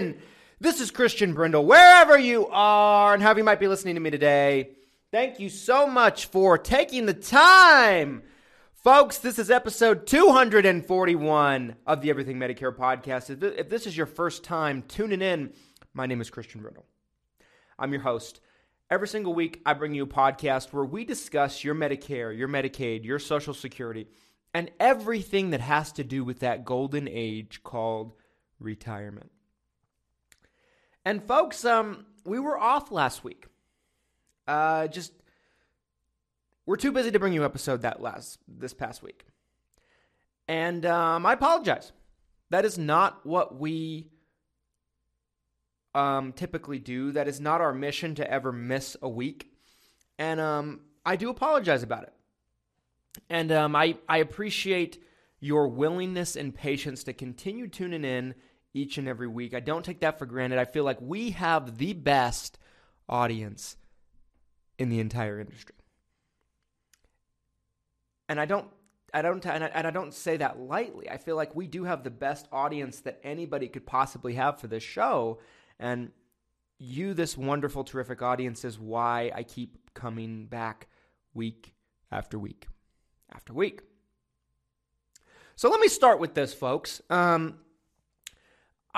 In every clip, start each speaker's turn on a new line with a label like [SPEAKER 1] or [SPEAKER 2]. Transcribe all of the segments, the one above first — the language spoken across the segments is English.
[SPEAKER 1] Nation? This is Christian Brindle, wherever you are and however you might be listening to me today. Thank you so much for taking the time. Folks, this is episode 241 of the Everything Medicare podcast. If this is your first time tuning in, my name is Christian Brindle. I'm your host. Every single week, I bring you a podcast where we discuss your Medicare, your Medicaid, your Social Security, and everything that has to do with that golden age called retirement. And folks, um, we were off last week. Uh, just we're too busy to bring you episode that last this past week, and um, I apologize. That is not what we um, typically do. That is not our mission to ever miss a week, and um, I do apologize about it. And um, I, I appreciate your willingness and patience to continue tuning in each and every week. I don't take that for granted. I feel like we have the best audience in the entire industry. And I don't I don't and I, and I don't say that lightly. I feel like we do have the best audience that anybody could possibly have for this show and you this wonderful terrific audience is why I keep coming back week after week after week. So let me start with this, folks. Um,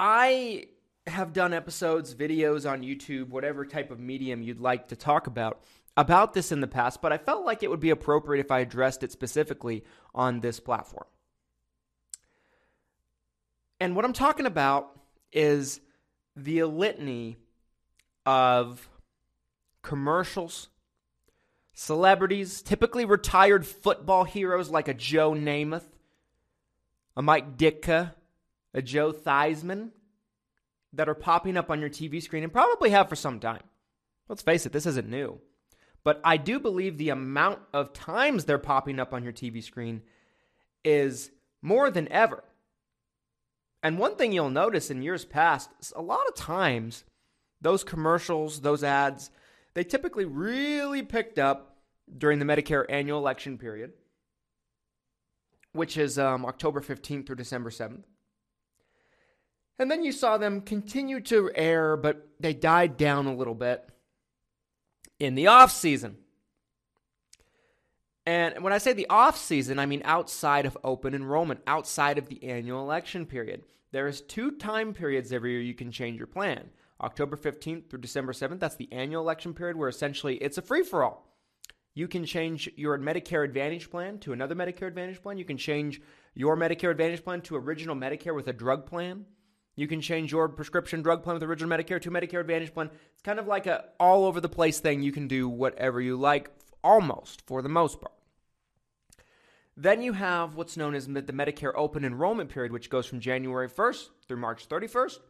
[SPEAKER 1] I have done episodes, videos on YouTube, whatever type of medium you'd like to talk about, about this in the past, but I felt like it would be appropriate if I addressed it specifically on this platform. And what I'm talking about is the litany of commercials Celebrities, typically retired football heroes like a Joe Namath, a Mike Ditka, a Joe Theismann, that are popping up on your TV screen and probably have for some time. Let's face it, this isn't new. But I do believe the amount of times they're popping up on your TV screen is more than ever. And one thing you'll notice in years past, a lot of times those commercials, those ads, they typically really picked up during the Medicare annual election period, which is um, October 15th through December 7th. And then you saw them continue to air, but they died down a little bit in the off season. And when I say the off season, I mean outside of open enrollment, outside of the annual election period. There is two time periods every year you can change your plan. October 15th through December 7th, that's the annual election period where essentially it's a free for all. You can change your Medicare Advantage plan to another Medicare Advantage plan. You can change your Medicare Advantage plan to original Medicare with a drug plan. You can change your prescription drug plan with original Medicare to Medicare Advantage plan. It's kind of like a all over the place thing. You can do whatever you like almost for the most part. Then you have what's known as the Medicare open enrollment period, which goes from January 1st through March 31st.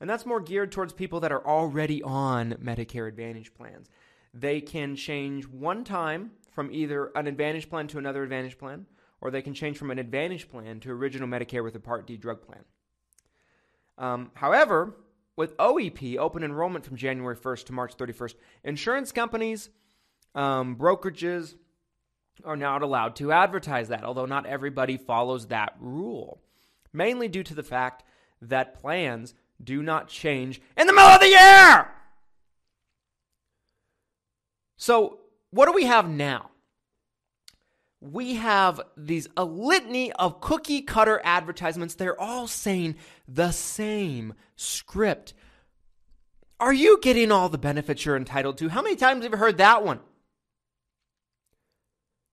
[SPEAKER 1] And that's more geared towards people that are already on Medicare Advantage plans they can change one time from either an Advantage plan to another Advantage plan, or they can change from an Advantage plan to original Medicare with a Part D drug plan. Um, however, with OEP, open enrollment from January 1st to March 31st, insurance companies, um, brokerages are not allowed to advertise that, although not everybody follows that rule, mainly due to the fact that plans do not change in the middle of the year. So, what do we have now? We have these a litany of cookie cutter advertisements. They're all saying the same script. Are you getting all the benefits you're entitled to? How many times have you heard that one?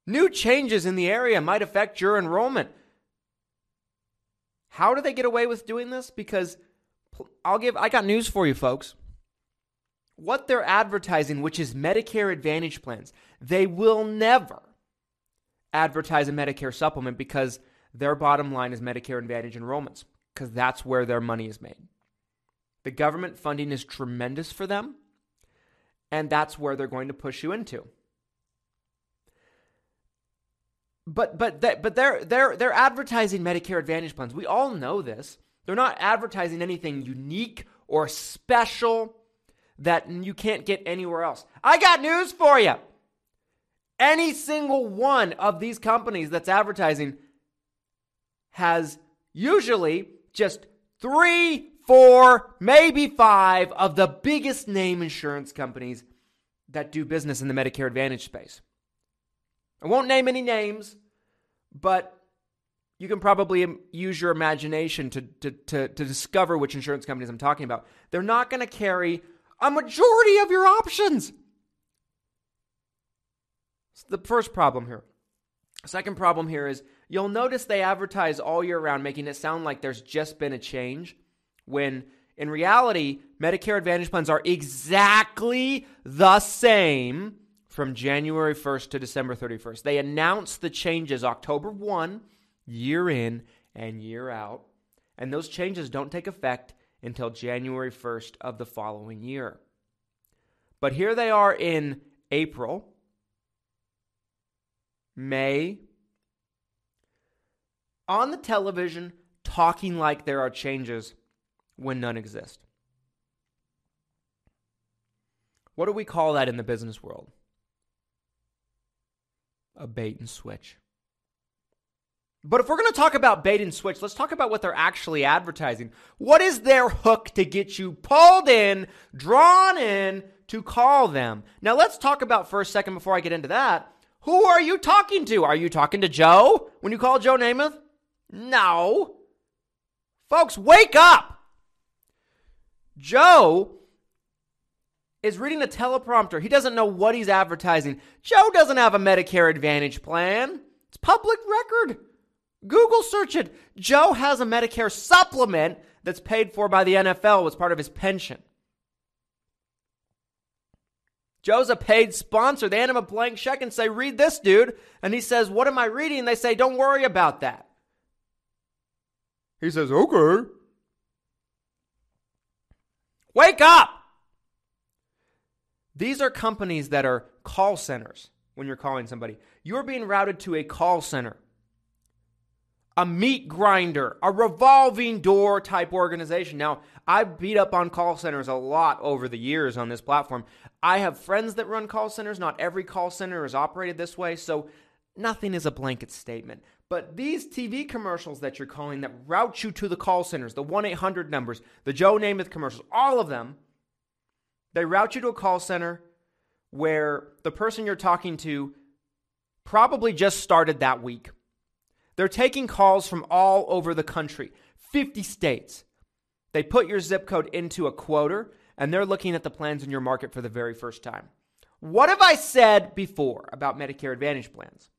[SPEAKER 1] New changes in the area might affect your enrollment. How do they get away with doing this? Because I'll give I got news for you folks. What they're advertising, which is Medicare Advantage plans, they will never advertise a Medicare supplement because their bottom line is Medicare Advantage enrollments because that's where their money is made. The government funding is tremendous for them, and that's where they're going to push you into. But but they, but they're they're they're advertising Medicare Advantage plans. We all know this. They're not advertising anything unique or special that you can't get anywhere else. I got news for you. Any single one of these companies that's advertising has usually just three, four, maybe five of the biggest name insurance companies that do business in the Medicare Advantage space. I won't name any names, but you can probably use your imagination to, to, to, to discover which insurance companies I'm talking about. They're not going to carry a majority of your options. The first problem here. Second problem here is you'll notice they advertise all year round, making it sound like there's just been a change, when in reality, Medicare Advantage plans are exactly the same from January 1st to December 31st. They announce the changes October 1, year in and year out, and those changes don't take effect until January 1st of the following year. But here they are in April, May, on the television talking like there are changes when none exist. What do we call that in the business world? a bait and switch. But if we're going to talk about bait and switch, let's talk about what they're actually advertising. What is their hook to get you pulled in, drawn in to call them? Now, let's talk about for a second before I get into that. Who are you talking to? Are you talking to Joe when you call Joe Namath? No. Folks, wake up. Joe is reading a teleprompter. He doesn't know what he's advertising. Joe doesn't have a Medicare Advantage plan. It's public record. Google search it. Joe has a Medicare supplement that's paid for by the NFL as part of his pension. Joe's a paid sponsor. They hand him a blank check and say, Read this, dude. And he says, What am I reading? They say, Don't worry about that. He says, Okay. Wake up! These are companies that are call centers when you're calling somebody. You're being routed to a call center, a meat grinder, a revolving door type organization. Now, I've beat up on call centers a lot over the years on this platform. I have friends that run call centers. Not every call center is operated this way, so nothing is a blanket statement. But these TV commercials that you're calling that route you to the call centers, the 1 800 numbers, the Joe Namath commercials, all of them they route you to a call center where the person you're talking to probably just started that week. They're taking calls from all over the country, 50 states. They put your zip code into a quoter and they're looking at the plans in your market for the very first time. What have I said before about Medicare Advantage plans?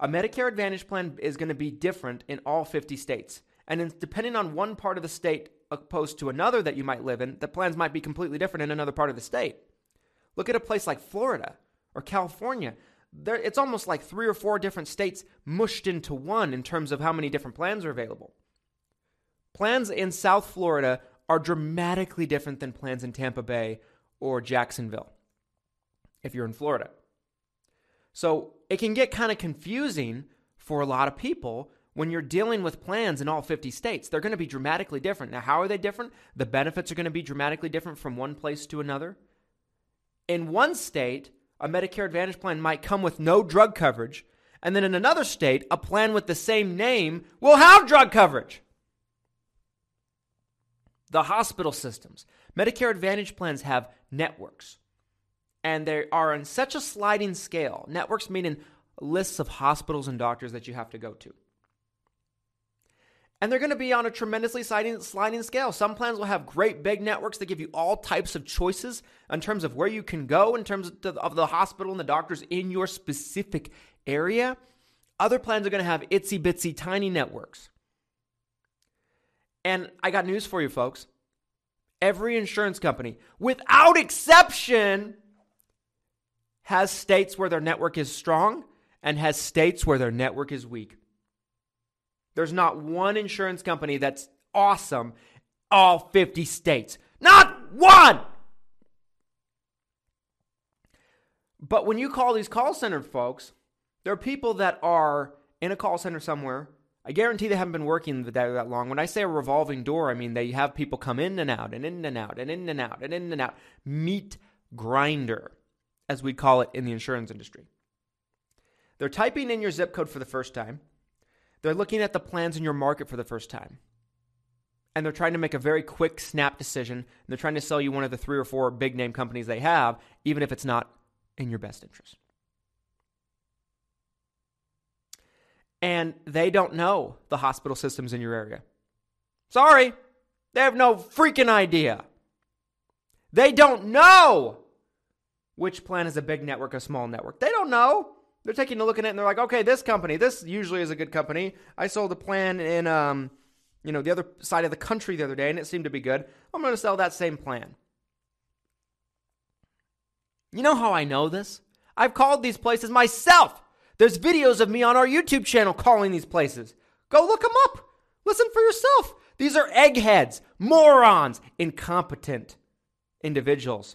[SPEAKER 1] A Medicare Advantage plan is going to be different in all 50 states. And depending on one part of the state opposed to another that you might live in, the plans might be completely different in another part of the state. Look at a place like Florida or California. There, it's almost like three or four different states mushed into one in terms of how many different plans are available. Plans in South Florida are dramatically different than plans in Tampa Bay or Jacksonville if you're in Florida. So it can get kind of confusing for a lot of people when you're dealing with plans in all 50 states, they're going to be dramatically different. Now, how are they different? The benefits are going to be dramatically different from one place to another. In one state, a Medicare Advantage plan might come with no drug coverage, and then in another state, a plan with the same name will have drug coverage. The hospital systems. Medicare Advantage plans have networks, and they are on such a sliding scale. Networks meaning lists of hospitals and doctors that you have to go to. And they're going to be on a tremendously sliding, scale. Some plans will have great big networks that give you all types of choices in terms of where you can go, in terms of the, of the hospital and the doctors in your specific area. Other plans are going to have itsy bitsy tiny networks. And I got news for you, folks. Every insurance company, without exception, has states where their network is strong and has states where their network is weak. There's not one insurance company that's awesome all 50 states. Not one! But when you call these call center folks, there are people that are in a call center somewhere. I guarantee they haven't been working that long. When I say a revolving door, I mean they have people come in and out and in and out and in and out and in and out. Meat grinder, as we call it in the insurance industry. They're typing in your zip code for the first time. They're looking at the plans in your market for the first time. And they're trying to make a very quick snap decision. And they're trying to sell you one of the three or four big name companies they have, even if it's not in your best interest. And they don't know the hospital systems in your area. Sorry, they have no freaking idea. They don't know which plan is a big network, a small network. They don't know. They're taking a look at it and they're like, okay, this company, this usually is a good company. I sold a plan in, um, you know, the other side of the country the other day and it seemed to be good. I'm going to sell that same plan. You know how I know this? I've called these places myself. There's videos of me on our YouTube channel calling these places. Go look them up. Listen for yourself. These are eggheads, morons, incompetent individuals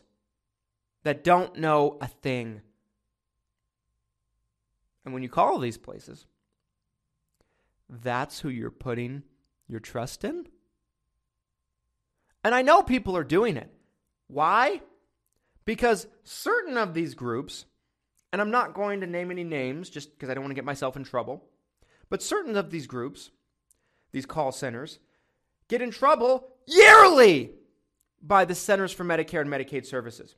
[SPEAKER 1] that don't know a thing. And when you call these places, that's who you're putting your trust in. And I know people are doing it. Why? Because certain of these groups, and I'm not going to name any names just because I don't want to get myself in trouble, but certain of these groups, these call centers, get in trouble yearly by the Centers for Medicare and Medicaid Services.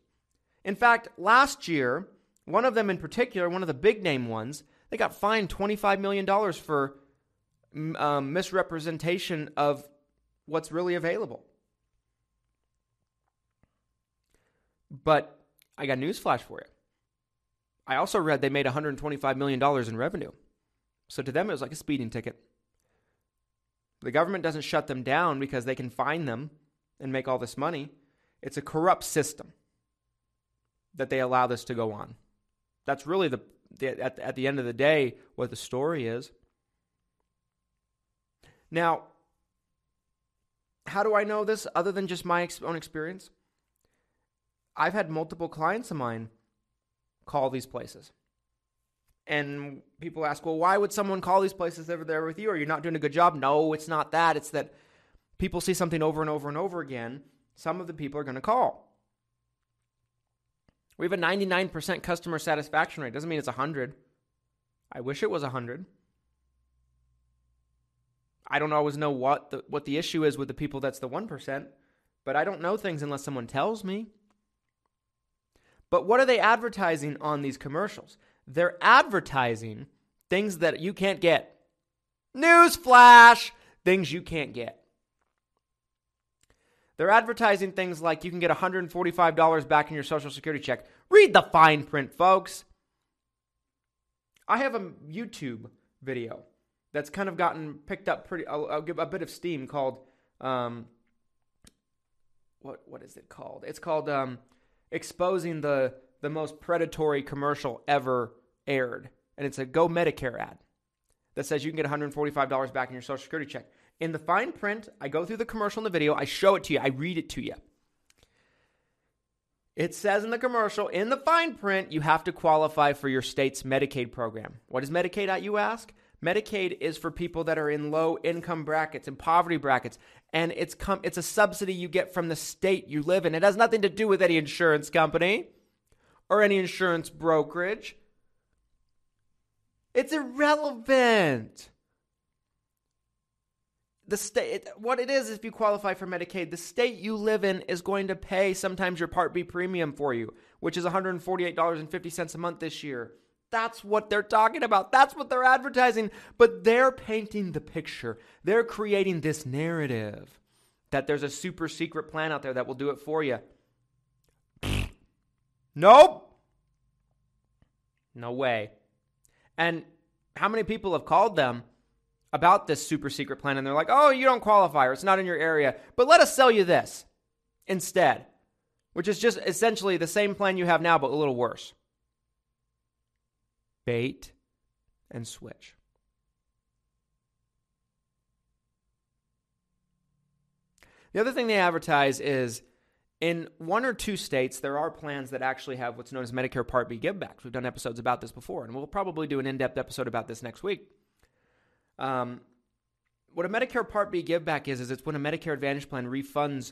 [SPEAKER 1] In fact, last year, one of them in particular, one of the big name ones, they got fined $25 million for um, misrepresentation of what's really available. But I got news flash for you. I also read they made $125 million in revenue. So to them, it was like a speeding ticket. The government doesn't shut them down because they can fine them and make all this money. It's a corrupt system that they allow this to go on. That's really the, the at, at the end of the day what the story is. Now, how do I know this other than just my own experience? I've had multiple clients of mine call these places. And people ask, well, why would someone call these places over there with you? Are you not doing a good job? No, it's not that. It's that people see something over and over and over again. Some of the people are going to call. We have a 99% customer satisfaction rate. Doesn't mean it's 100. I wish it was 100. I don't always know what the, what the issue is with the people that's the 1%, but I don't know things unless someone tells me. But what are they advertising on these commercials? They're advertising things that you can't get. Newsflash! Things you can't get. They're advertising things like you can get $145 back in your Social Security check. Read the fine print, folks. I have a YouTube video that's kind of gotten picked up pretty. I'll, I'll give a bit of steam called. Um, what what is it called? It's called um, exposing the the most predatory commercial ever aired, and it's a Go Medicare ad that says you can get $145 back in your Social Security check. In the fine print, I go through the commercial in the video, I show it to you, I read it to you. It says in the commercial, in the fine print, you have to qualify for your state's Medicaid program. What is Medicaid you ask? Medicaid is for people that are in low income brackets and poverty brackets, and it's com- it's a subsidy you get from the state you live in. It has nothing to do with any insurance company or any insurance brokerage. It's irrelevant the state what it is if you qualify for Medicaid, the state you live in is going to pay sometimes your Part B premium for you, which is $148.50 a month this year. That's what they're talking about. That's what they're advertising. But they're painting the picture. They're creating this narrative that there's a super secret plan out there that will do it for you. nope. No way. And how many people have called them about this super secret plan and they're like, oh, you don't qualify or it's not in your area, but let us sell you this instead, which is just essentially the same plan you have now, but a little worse. Bait and switch. The other thing they advertise is in one or two states, there are plans that actually have what's known as Medicare Part B givebacks. We've done episodes about this before, and we'll probably do an in depth episode about this next week. Um, what a Medicare Part B giveback is, is it's when a Medicare Advantage plan refunds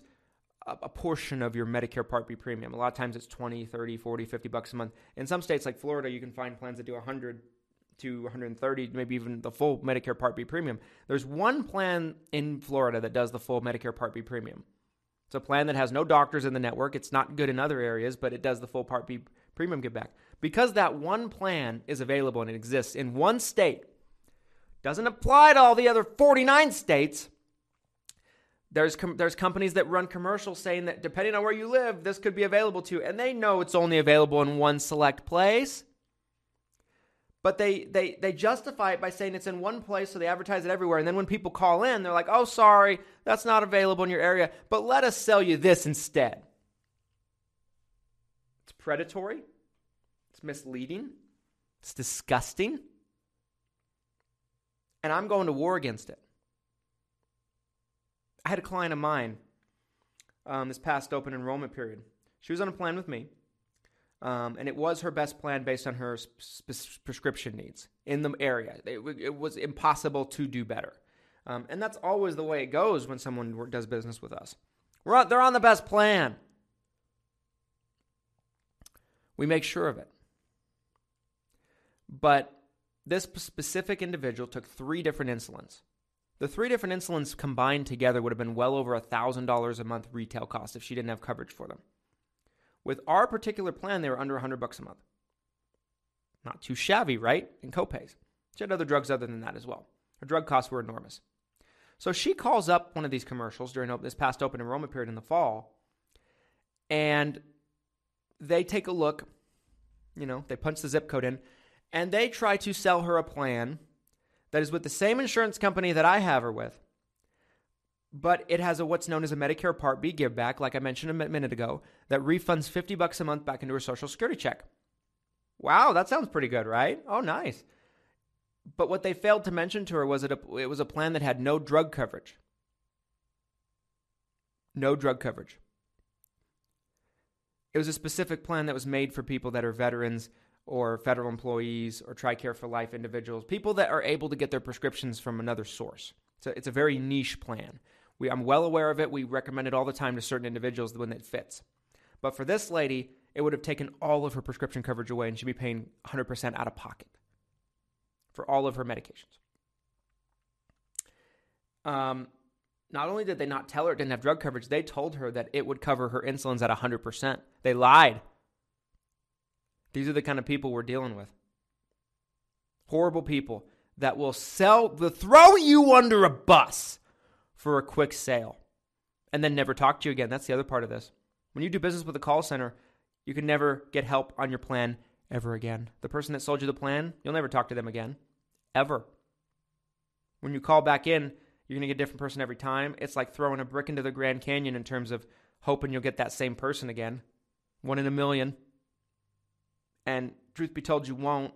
[SPEAKER 1] a, portion of your Medicare Part B premium. A lot of times it's 20, 30, 40, 50 bucks a month. In some states like Florida, you can find plans that do 100 to 130, maybe even the full Medicare Part B premium. There's one plan in Florida that does the full Medicare Part B premium. It's a plan that has no doctors in the network. It's not good in other areas, but it does the full Part B premium give back. Because that one plan is available and it exists in one state, doesn't apply to all the other 49 states. There's com- there's companies that run commercials saying that depending on where you live, this could be available to, you, and they know it's only available in one select place. But they they they justify it by saying it's in one place, so they advertise it everywhere. And then when people call in, they're like, "Oh, sorry, that's not available in your area, but let us sell you this instead." It's predatory. It's misleading. It's disgusting. And I'm going to war against it. I had a client of mine um, this past open enrollment period. She was on a plan with me. Um, and it was her best plan based on her sp- prescription needs in the area. It, it was impossible to do better. Um, and that's always the way it goes when someone does business with us. On, they're on the best plan. We make sure of it. But this specific individual took three different insulins. The three different insulins combined together would have been well over $1,000 a month retail cost if she didn't have coverage for them. With our particular plan, they were under 100 bucks a month. Not too shabby, right? In copays. She had other drugs other than that as well. Her drug costs were enormous. So she calls up one of these commercials during this past open enrollment period in the fall, and they take a look. You know, they punch the zip code in, and they try to sell her a plan that is with the same insurance company that I have her with, but it has a what's known as a Medicare Part B give back, like I mentioned a minute ago, that refunds 50 bucks a month back into her social security check. Wow, that sounds pretty good, right? Oh, nice. But what they failed to mention to her was that it was a plan that had no drug coverage. No drug coverage. It was a specific plan that was made for people that are veterans or federal employees or TRICARE for Life individuals, people that are able to get their prescriptions from another source. So it's a very niche plan. We, I'm well aware of it. We recommend it all the time to certain individuals when it fits. But for this lady, it would have taken all of her prescription coverage away and she'd be paying 100% out of pocket for all of her medications. Um, not only did they not tell her it didn't have drug coverage, they told her that it would cover her insulins at 100%. They lied. These are the kind of people we're dealing with. Horrible people that will sell, the throw you under a bus for a quick sale and then never talk to you again. That's the other part of this. When you do business with a call center, you can never get help on your plan ever again. The person that sold you the plan, you'll never talk to them again. Ever. When you call back in, you're going to get a different person every time. It's like throwing a brick into the Grand Canyon in terms of hoping you'll get that same person again. One in a million. And truth be told, you won't.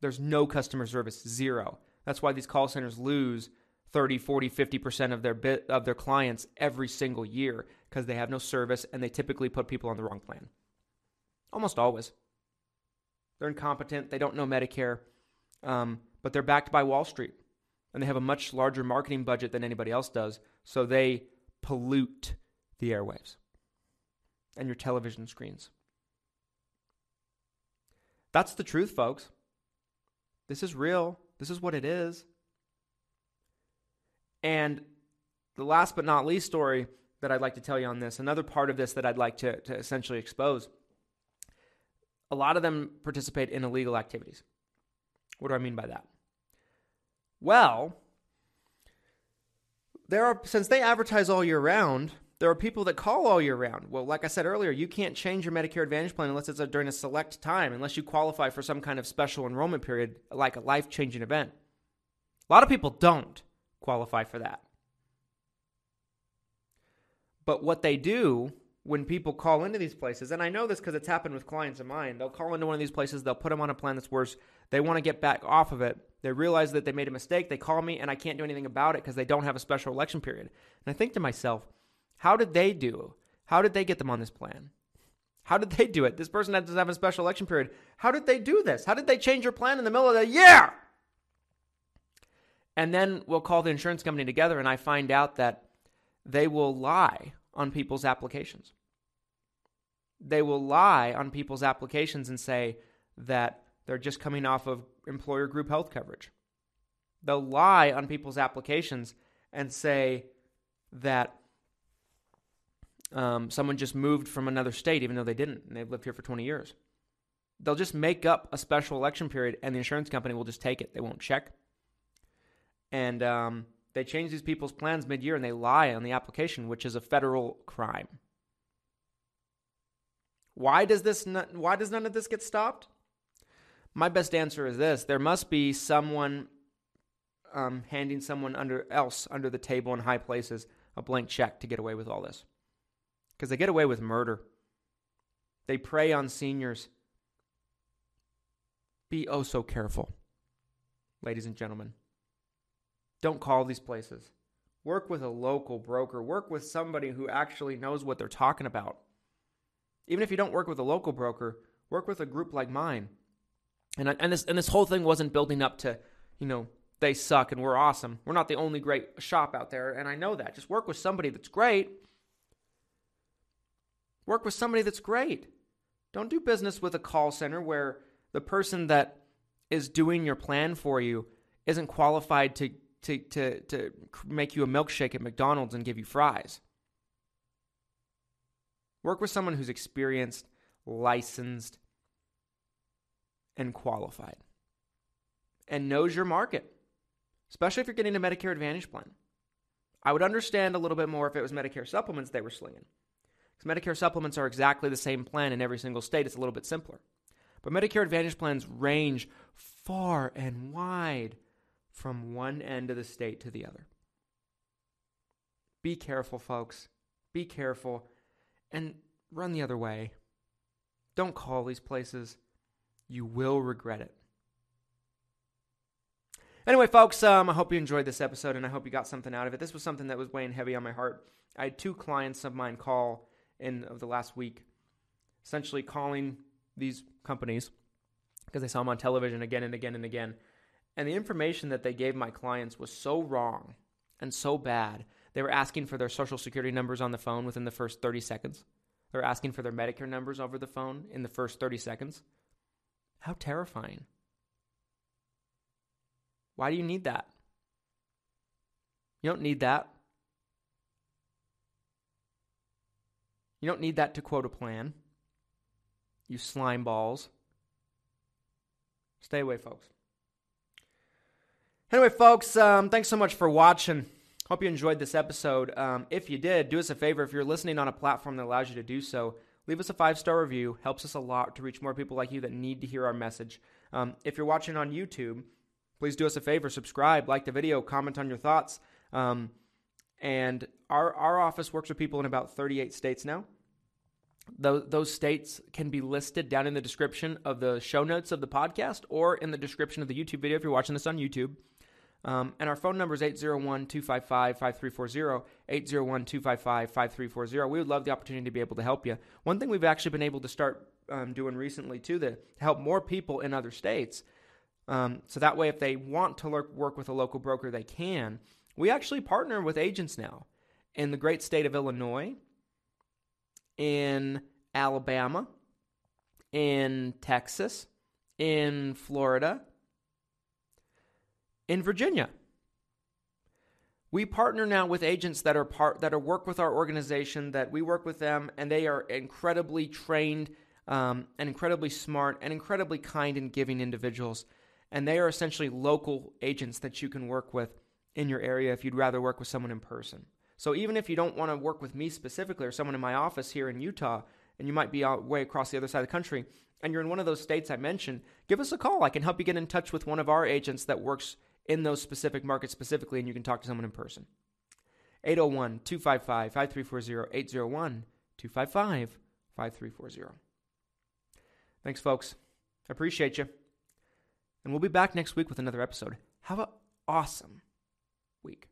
[SPEAKER 1] There's no customer service, zero. That's why these call centers lose 30, 40, 50% of their of their clients every single year because they have no service and they typically put people on the wrong plan. Almost always. They're incompetent, they don't know Medicare, um, but they're backed by Wall Street and they have a much larger marketing budget than anybody else does, so they pollute the airwaves and your television screens. That's the truth, folks. This is real. This is what it is. And the last but not least story that I'd like to tell you on this, another part of this that I'd like to, to essentially expose. a lot of them participate in illegal activities. What do I mean by that? Well, there are since they advertise all year round, there are people that call all year round. Well, like I said earlier, you can't change your Medicare Advantage plan unless it's a, during a select time, unless you qualify for some kind of special enrollment period, like a life changing event. A lot of people don't qualify for that. But what they do when people call into these places, and I know this because it's happened with clients of mine, they'll call into one of these places, they'll put them on a plan that's worse. They want to get back off of it. They realize that they made a mistake. They call me, and I can't do anything about it because they don't have a special election period. And I think to myself, how did they do? How did they get them on this plan? How did they do it? This person doesn't have a special election period. How did they do this? How did they change your plan in the middle of the year? And then we'll call the insurance company together, and I find out that they will lie on people's applications. They will lie on people's applications and say that they're just coming off of employer group health coverage. They'll lie on people's applications and say that um, someone just moved from another state, even though they didn't, and they've lived here for 20 years. They'll just make up a special election period, and the insurance company will just take it. They won't check. And um, they change these people's plans mid year and they lie on the application, which is a federal crime. Why does this not, why does none of this get stopped? My best answer is this: there must be someone um, handing someone under else under the table in high places a blank check to get away with all this, because they get away with murder. They prey on seniors. Be oh so careful, ladies and gentlemen. Don't call these places. Work with a local broker. Work with somebody who actually knows what they're talking about. Even if you don't work with a local broker, work with a group like mine. And and this and this whole thing wasn't building up to, you know, they suck and we're awesome. We're not the only great shop out there, and I know that. Just work with somebody that's great. Work with somebody that's great. Don't do business with a call center where the person that is doing your plan for you isn't qualified to to, to, to make you a milkshake at McDonald's and give you fries. Work with someone who's experienced, licensed, and qualified and knows your market, especially if you're getting a Medicare Advantage plan. I would understand a little bit more if it was Medicare supplements they were slinging. Because Medicare supplements are exactly the same plan in every single state, it's a little bit simpler. But Medicare Advantage plans range far and wide from one end of the state to the other. Be careful, folks. Be careful and run the other way. Don't call these places. You will regret it. Anyway, folks, um, I hope you enjoyed this episode and I hope you got something out of it. This was something that was weighing heavy on my heart. I had two clients of mine call in of the last week, essentially calling these companies because they saw them on television again and again and again and the information that they gave my clients was so wrong and so bad. They were asking for their social security numbers on the phone within the first 30 seconds. They were asking for their Medicare numbers over the phone in the first 30 seconds. How terrifying. Why do you need that? You don't need that. You don't need that to quote a plan. You slime balls. Stay away, folks. Anyway, folks, um, thanks so much for watching. Hope you enjoyed this episode. Um, if you did, do us a favor. If you're listening on a platform that allows you to do so, leave us a five star review. Helps us a lot to reach more people like you that need to hear our message. Um, if you're watching on YouTube, please do us a favor. Subscribe, like the video, comment on your thoughts. Um, and our, our office works with people in about 38 states now. Those, those states can be listed down in the description of the show notes of the podcast or in the description of the YouTube video if you're watching this on YouTube. Um, and our phone number is 801 255 5340. 801 255 5340. We would love the opportunity to be able to help you. One thing we've actually been able to start um, doing recently, too, to help more people in other states. Um, so that way, if they want to work with a local broker, they can. We actually partner with agents now in the great state of Illinois, in Alabama, in Texas, in Florida, in Virginia. We partner now with agents that are part that are work with our organization that we work with them and they are incredibly trained um, and incredibly smart and incredibly kind and giving individuals. And they are essentially local agents that you can work with in your area if you'd rather work with someone in person. So even if you don't want to work with me specifically or someone in my office here in Utah, and you might be way across the other side of the country, and you're in one of those states I mentioned, give us a call. I can help you get in touch with one of our agents that works in those specific markets specifically, and you can talk to someone in person. 801 255 5340 801 255 5340. Thanks, folks. I appreciate you. And we'll be back next week with another episode. Have an awesome week.